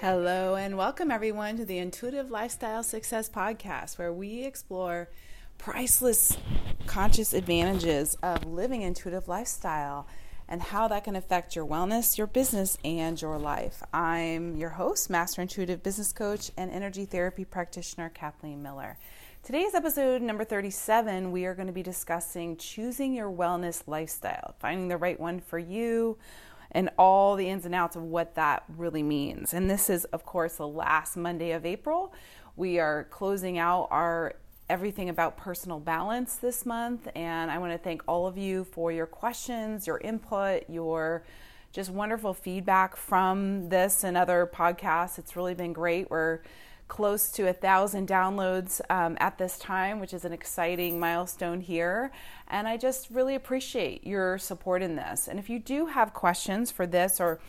Hello, and welcome everyone to the Intuitive Lifestyle Success Podcast, where we explore priceless conscious advantages of living intuitive lifestyle and how that can affect your wellness, your business, and your life. I'm your host, Master Intuitive Business Coach and Energy Therapy Practitioner, Kathleen Miller. Today's episode number 37, we are going to be discussing choosing your wellness lifestyle, finding the right one for you, and all the ins and outs of what that really means. And this is, of course, the last Monday of April. We are closing out our everything about personal balance this month. And I want to thank all of you for your questions, your input, your just wonderful feedback from this and other podcasts. It's really been great. We're close to a thousand downloads um, at this time, which is an exciting milestone here. And I just really appreciate your support in this. And if you do have questions for this or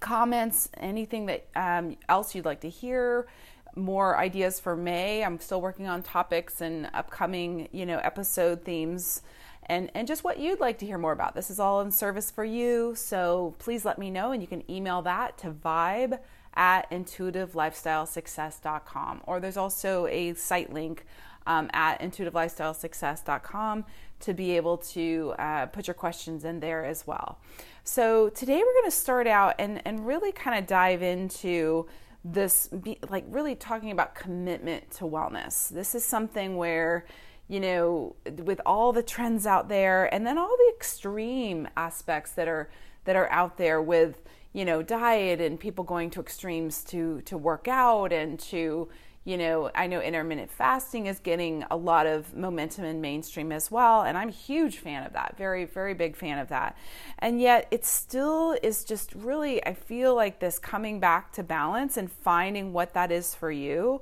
comments, anything that um, else you'd like to hear, more ideas for May. I'm still working on topics and upcoming, you know, episode themes and, and just what you'd like to hear more about. This is all in service for you. So please let me know and you can email that to vibe at intuitivelifestylesuccess.com. Or there's also a site link um, at intuitivelifestylesuccess.com to be able to uh, put your questions in there as well. So today we're going to start out and, and really kind of dive into this, be, like really talking about commitment to wellness. This is something where you know with all the trends out there and then all the extreme aspects that are that are out there with you know diet and people going to extremes to to work out and to you know i know intermittent fasting is getting a lot of momentum in mainstream as well and i'm a huge fan of that very very big fan of that. And yet it still is just really i feel like this coming back to balance and finding what that is for you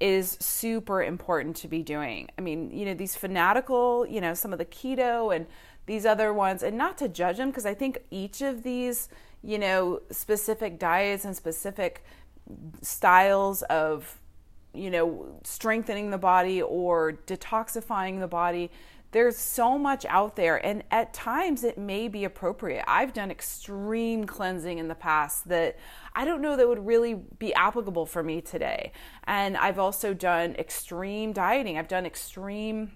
is super important to be doing. I mean you know these fanatical you know some of the keto and these other ones and not to judge them because i think each of these you know, specific diets and specific styles of, you know, strengthening the body or detoxifying the body. There's so much out there, and at times it may be appropriate. I've done extreme cleansing in the past that I don't know that would really be applicable for me today. And I've also done extreme dieting, I've done extreme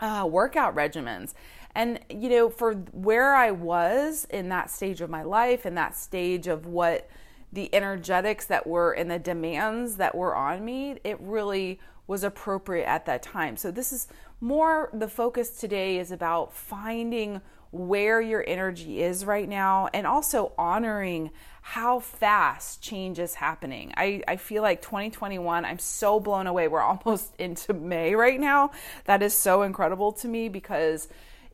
uh, workout regimens. And, you know, for where I was in that stage of my life, in that stage of what the energetics that were and the demands that were on me, it really was appropriate at that time. So, this is more the focus today is about finding where your energy is right now and also honoring how fast change is happening. I, I feel like 2021, I'm so blown away. We're almost into May right now. That is so incredible to me because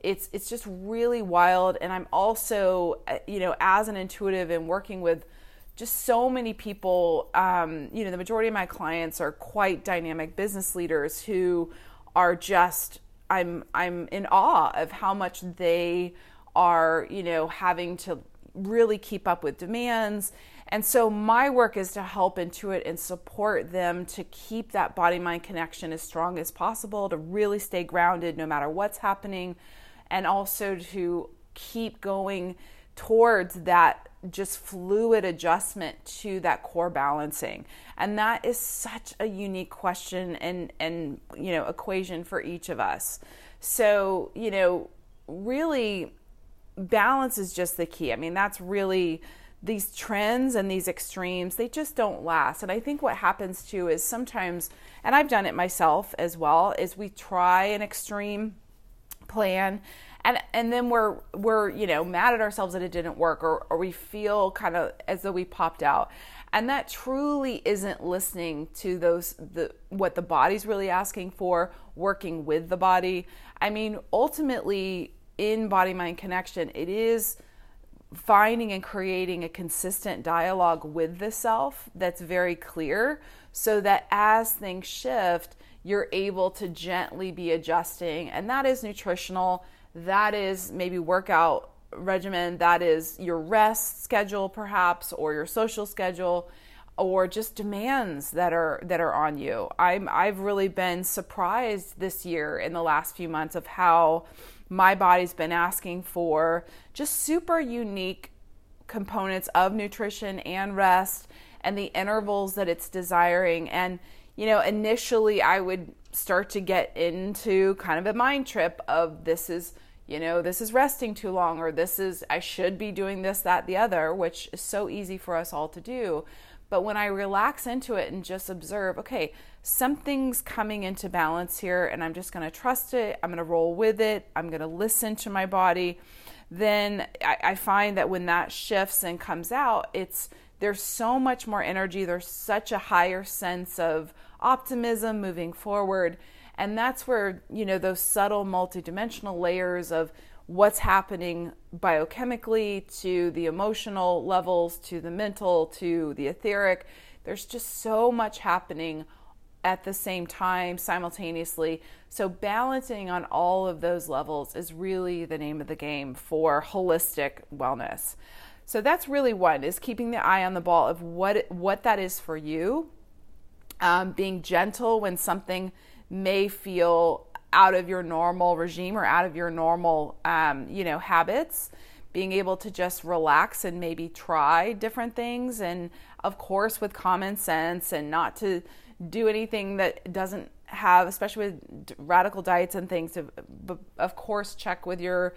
it's it's just really wild. And i'm also uh, you know as an intuitive and working with just so many people um, you know the majority of my clients are quite dynamic business leaders who are just i'm i'm in awe of how much they are you know having to really keep up with demands. And so my work is to help intuit and support them to keep that body mind connection as strong as possible to really stay grounded no matter what's happening and also to keep going towards that just fluid adjustment to that core balancing. And that is such a unique question and and you know equation for each of us. So you know really balance is just the key. I mean that's really these trends and these extremes they just don't last. And i think what happens too is sometimes and i've done it myself as well is we try an extreme plan. And and then we're we're you know mad at ourselves that it didn't work or, or we feel kind of as though we popped out. And that truly isn't listening to those the what the body's really asking for working with the body. I mean ultimately in body mind connection it is finding and creating a consistent dialogue with the self that's very clear so that as things shift you're able to gently be adjusting and that is nutritional that is maybe workout regimen, that is your rest schedule perhaps or your social schedule or just demands that are that are on you. I'm I've really been surprised this year in the last few months of how my body's been asking for just super unique components of nutrition and rest and the intervals that it's desiring. And, you know, initially I would start to get into kind of a mind trip of this is, you know, this is resting too long, or this is, I should be doing this, that, the other, which is so easy for us all to do. But when I relax into it and just observe, okay, something's coming into balance here, and I'm just going to trust it, I'm going to roll with it, I'm going to listen to my body, then I, I find that when that shifts and comes out, it's there's so much more energy, there's such a higher sense of optimism moving forward. And that's where, you know, those subtle multidimensional layers of what's happening biochemically to the emotional levels to the mental to the etheric. There's just so much happening at the same time simultaneously. So, balancing on all of those levels is really the name of the game for holistic wellness. So, that's really one is keeping the eye on the ball of what, what that is for you, um, being gentle when something may feel out of your normal regime or out of your normal, um, you know, habits. Being able to just relax and maybe try different things, and of course, with common sense, and not to do anything that doesn't have, especially with radical diets and things. To, of course, check with your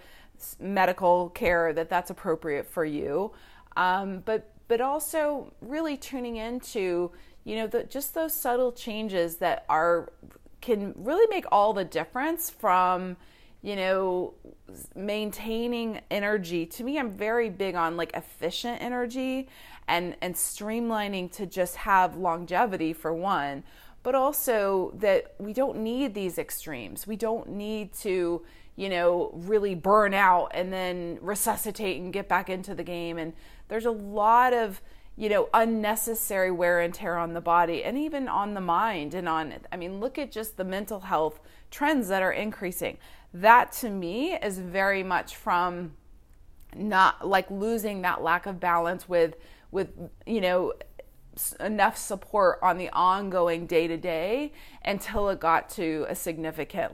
medical care that that's appropriate for you. Um, but but also really tuning into you know the, just those subtle changes that are can really make all the difference from you know maintaining energy to me i'm very big on like efficient energy and and streamlining to just have longevity for one but also that we don't need these extremes we don't need to you know really burn out and then resuscitate and get back into the game and there's a lot of you know, unnecessary wear and tear on the body and even on the mind and on, I mean, look at just the mental health trends that are increasing. That to me is very much from not like losing that lack of balance with, with, you know, enough support on the ongoing day to day until it got to a significant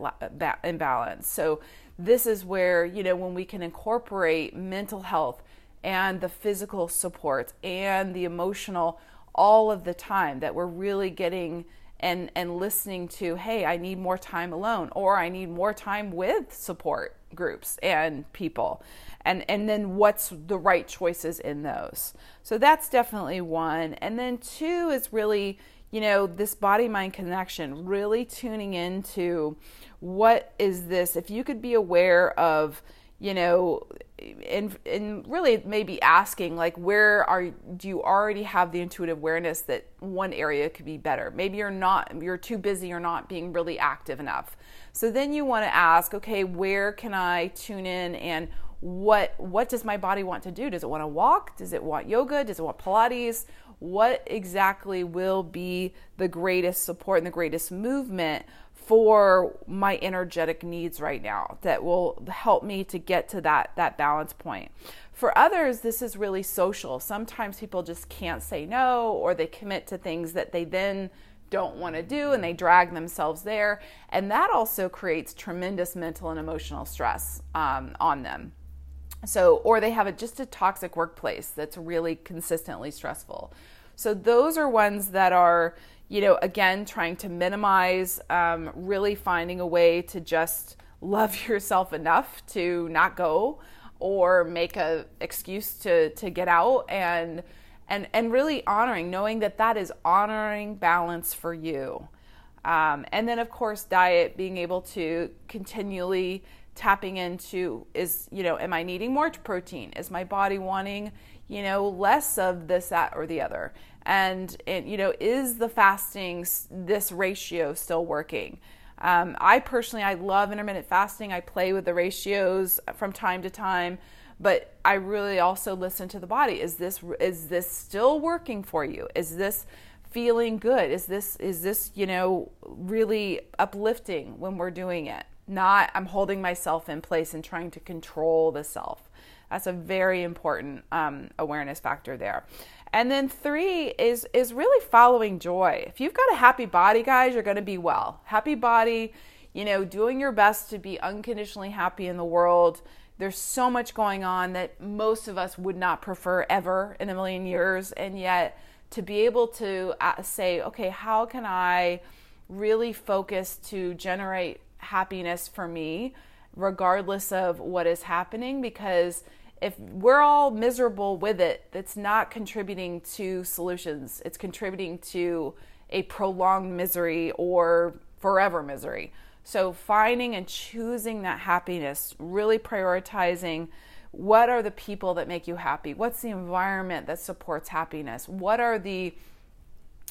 imbalance. So, this is where, you know, when we can incorporate mental health, and the physical support and the emotional all of the time that we're really getting and and listening to hey i need more time alone or i need more time with support groups and people. And and then what's the right choices in those? So that's definitely one. And then two is really you know this body mind connection really tuning into what is this? If you could be aware of you know and and really maybe asking like where are do you already have the intuitive awareness that one area could be better? Maybe you're not you're too busy you're not being really active enough. So then you want to ask okay where can i tune in and what what does my body want to do? Does it want to walk? Does it want yoga? Does it want pilates what exactly will be the greatest support and the greatest movement for my energetic needs right now that will help me to get to that that balance point. For others this is really social. Sometimes people just can't say no or they commit to things that they then don't want to do and they drag themselves there and that also creates tremendous mental and emotional stress um, on them so or they have a, just a toxic workplace that's really consistently stressful. So those are ones that are you know, again, trying to minimize, um, really finding a way to just love yourself enough to not go or make a excuse to to get out and and and really honoring knowing that that is honoring balance for you. Um, and then of course diet being able to continually tapping into is you know am i needing more protein? Is my body wanting you know less of this that or the other? And it, you know is the fasting this ratio still working? Um, i personally i love intermittent fasting. I play with the ratios from time to time but i really also listen to the body. Is this is this still working for you? Is this feeling good? Is this is this you know really uplifting when we're doing it not i'm holding myself in place and trying to control the self that's a very important um, awareness factor there and then three is is really following joy. If you've got a happy body, guys, you're going to be well. Happy body, you know, doing your best to be unconditionally happy in the world. There's so much going on that most of us would not prefer ever in a million years, and yet to be able to uh, say, okay, how can I really focus to generate happiness for me, regardless of what is happening? Because if we're all miserable with it, that's not contributing to solutions. It's contributing to a prolonged misery or forever misery. So, finding and choosing that happiness, really prioritizing what are the people that make you happy? What's the environment that supports happiness? What are the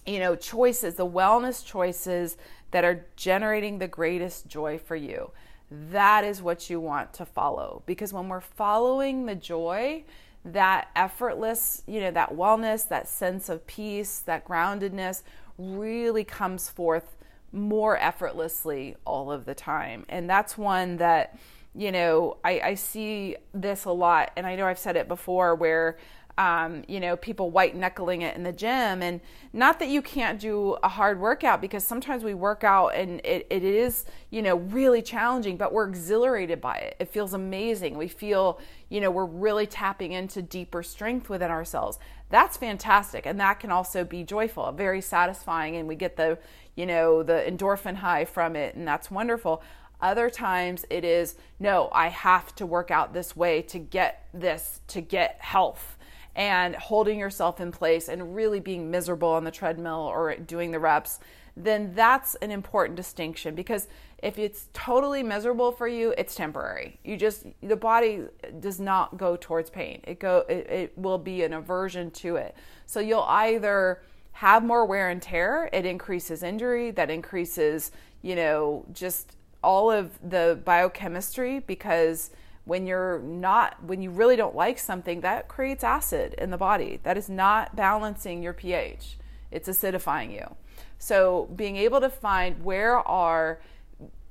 you know choices, the wellness choices that are generating the greatest joy for you? That is what you want to follow because when we're following the joy, that effortless, you know, that wellness, that sense of peace, that groundedness really comes forth more effortlessly all of the time. And that's one that you know, I, I see this a lot, and I know I've said it before where, um, you know, people white knuckling it in the gym. And not that you can't do a hard workout because sometimes we work out and it, it is, you know, really challenging, but we're exhilarated by it. It feels amazing. We feel, you know, we're really tapping into deeper strength within ourselves. That's fantastic. And that can also be joyful, very satisfying. And we get the, you know, the endorphin high from it. And that's wonderful. Other times it is, no, I have to work out this way to get this, to get health. And holding yourself in place and really being miserable on the treadmill or doing the reps, then that's an important distinction because if it's totally miserable for you, it's temporary. You just the body does not go towards pain. It go it, it will be an aversion to it. So you'll either have more wear and tear, it increases injury, that increases, you know, just all of the biochemistry because when you're not when you really don't like something that creates acid in the body. That is not balancing your ph. It's acidifying you. So being able to find where are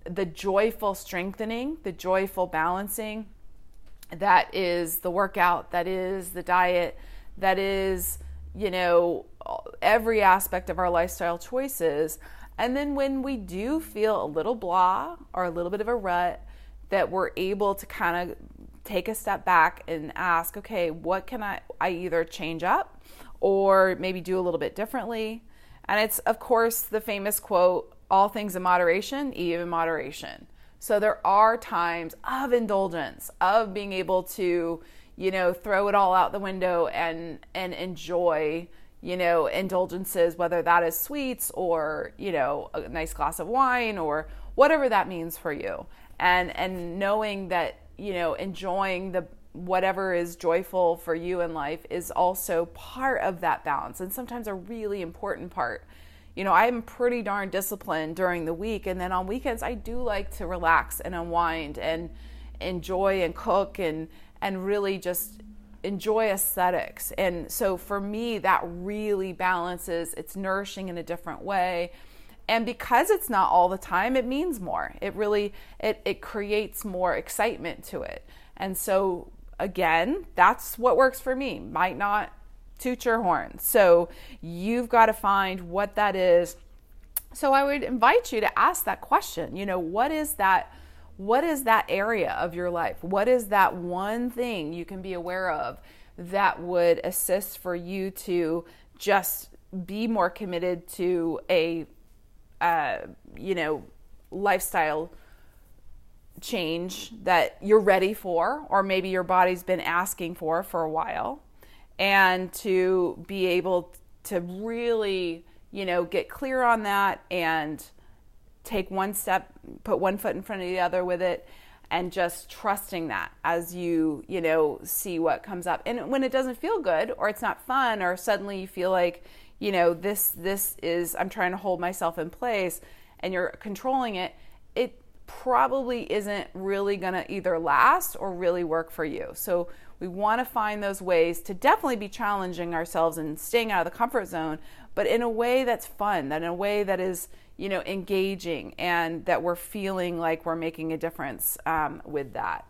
the joyful strengthening the joyful balancing that is the workout that is the diet that is you know every aspect of our lifestyle choices. And then when we do feel a little blah or a little bit of a rut, that we're able to kind of take a step back and ask, okay, what can I, I either change up or maybe do a little bit differently? And it's, of course, the famous quote, all things in moderation, even moderation. So there are times of indulgence, of being able to, you know, throw it all out the window and and enjoy you know, indulgences, whether that is sweets or, you know, a nice glass of wine or whatever that means for you. And and knowing that, you know, enjoying the whatever is joyful for you in life is also part of that balance and sometimes a really important part. You know, I'm pretty darn disciplined during the week and then on weekends I do like to relax and unwind and enjoy and cook and and really just enjoy aesthetics. And so for me, that really balances, it's nourishing in a different way. And because it's not all the time, it means more. It really it, it creates more excitement to it. And so again, that's what works for me. Might not toot your horn. So you've got to find what that is. So I would invite you to ask that question. You know, what is that? what is that area of your life? What is that one thing you can be aware of that would assist for you to just be more committed to a, uh, you know, lifestyle change that you're ready for, or maybe your body's been asking for for a while, and to be able to really, you know, get clear on that and take one step, put one foot in front of the other with it and just trusting that as you, you know, see what comes up. And when it doesn't feel good or it's not fun or suddenly you feel like, you know, this this is I'm trying to hold myself in place and you're controlling it, it probably isn't really going to either last or really work for you. So we want to find those ways to definitely be challenging ourselves and staying out of the comfort zone, but in a way that's fun, that in a way that is, you know, engaging and that we're feeling like we're making a difference um, with that.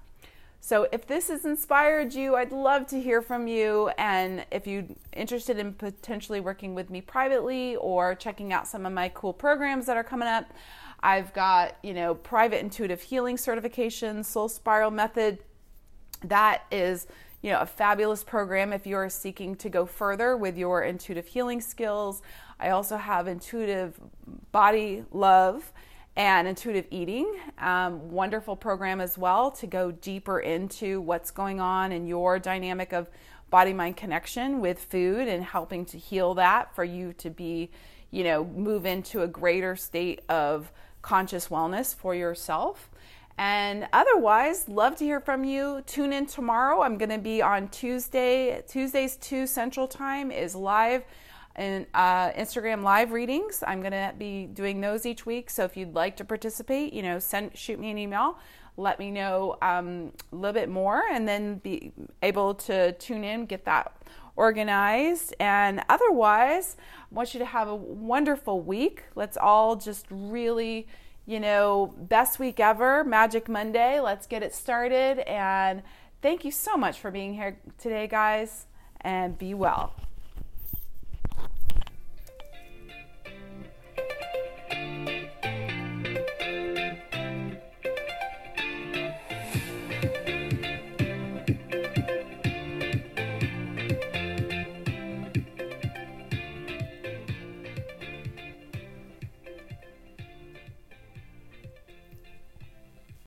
So if this has inspired you, I'd love to hear from you. And if you're interested in potentially working with me privately or checking out some of my cool programs that are coming up, I've got, you know, private intuitive healing certification, soul spiral method. That is you know, a fabulous program if you're seeking to go further with your intuitive healing skills. I also have intuitive body love and intuitive eating. Um, wonderful program as well to go deeper into what's going on in your dynamic of body mind connection with food and helping to heal that for you to be, you know, move into a greater state of conscious wellness for yourself. And otherwise, love to hear from you. Tune in tomorrow. I'm going to be on Tuesday. Tuesdays 2 Central Time is live and uh, Instagram live readings. I'm going to be doing those each week. So if you'd like to participate, you know, send shoot me an email. Let me know um, a little bit more, and then be able to tune in, get that organized. And otherwise, I want you to have a wonderful week. Let's all just really you know, best week ever, Magic Monday. Let's get it started. And thank you so much for being here today, guys, and be well.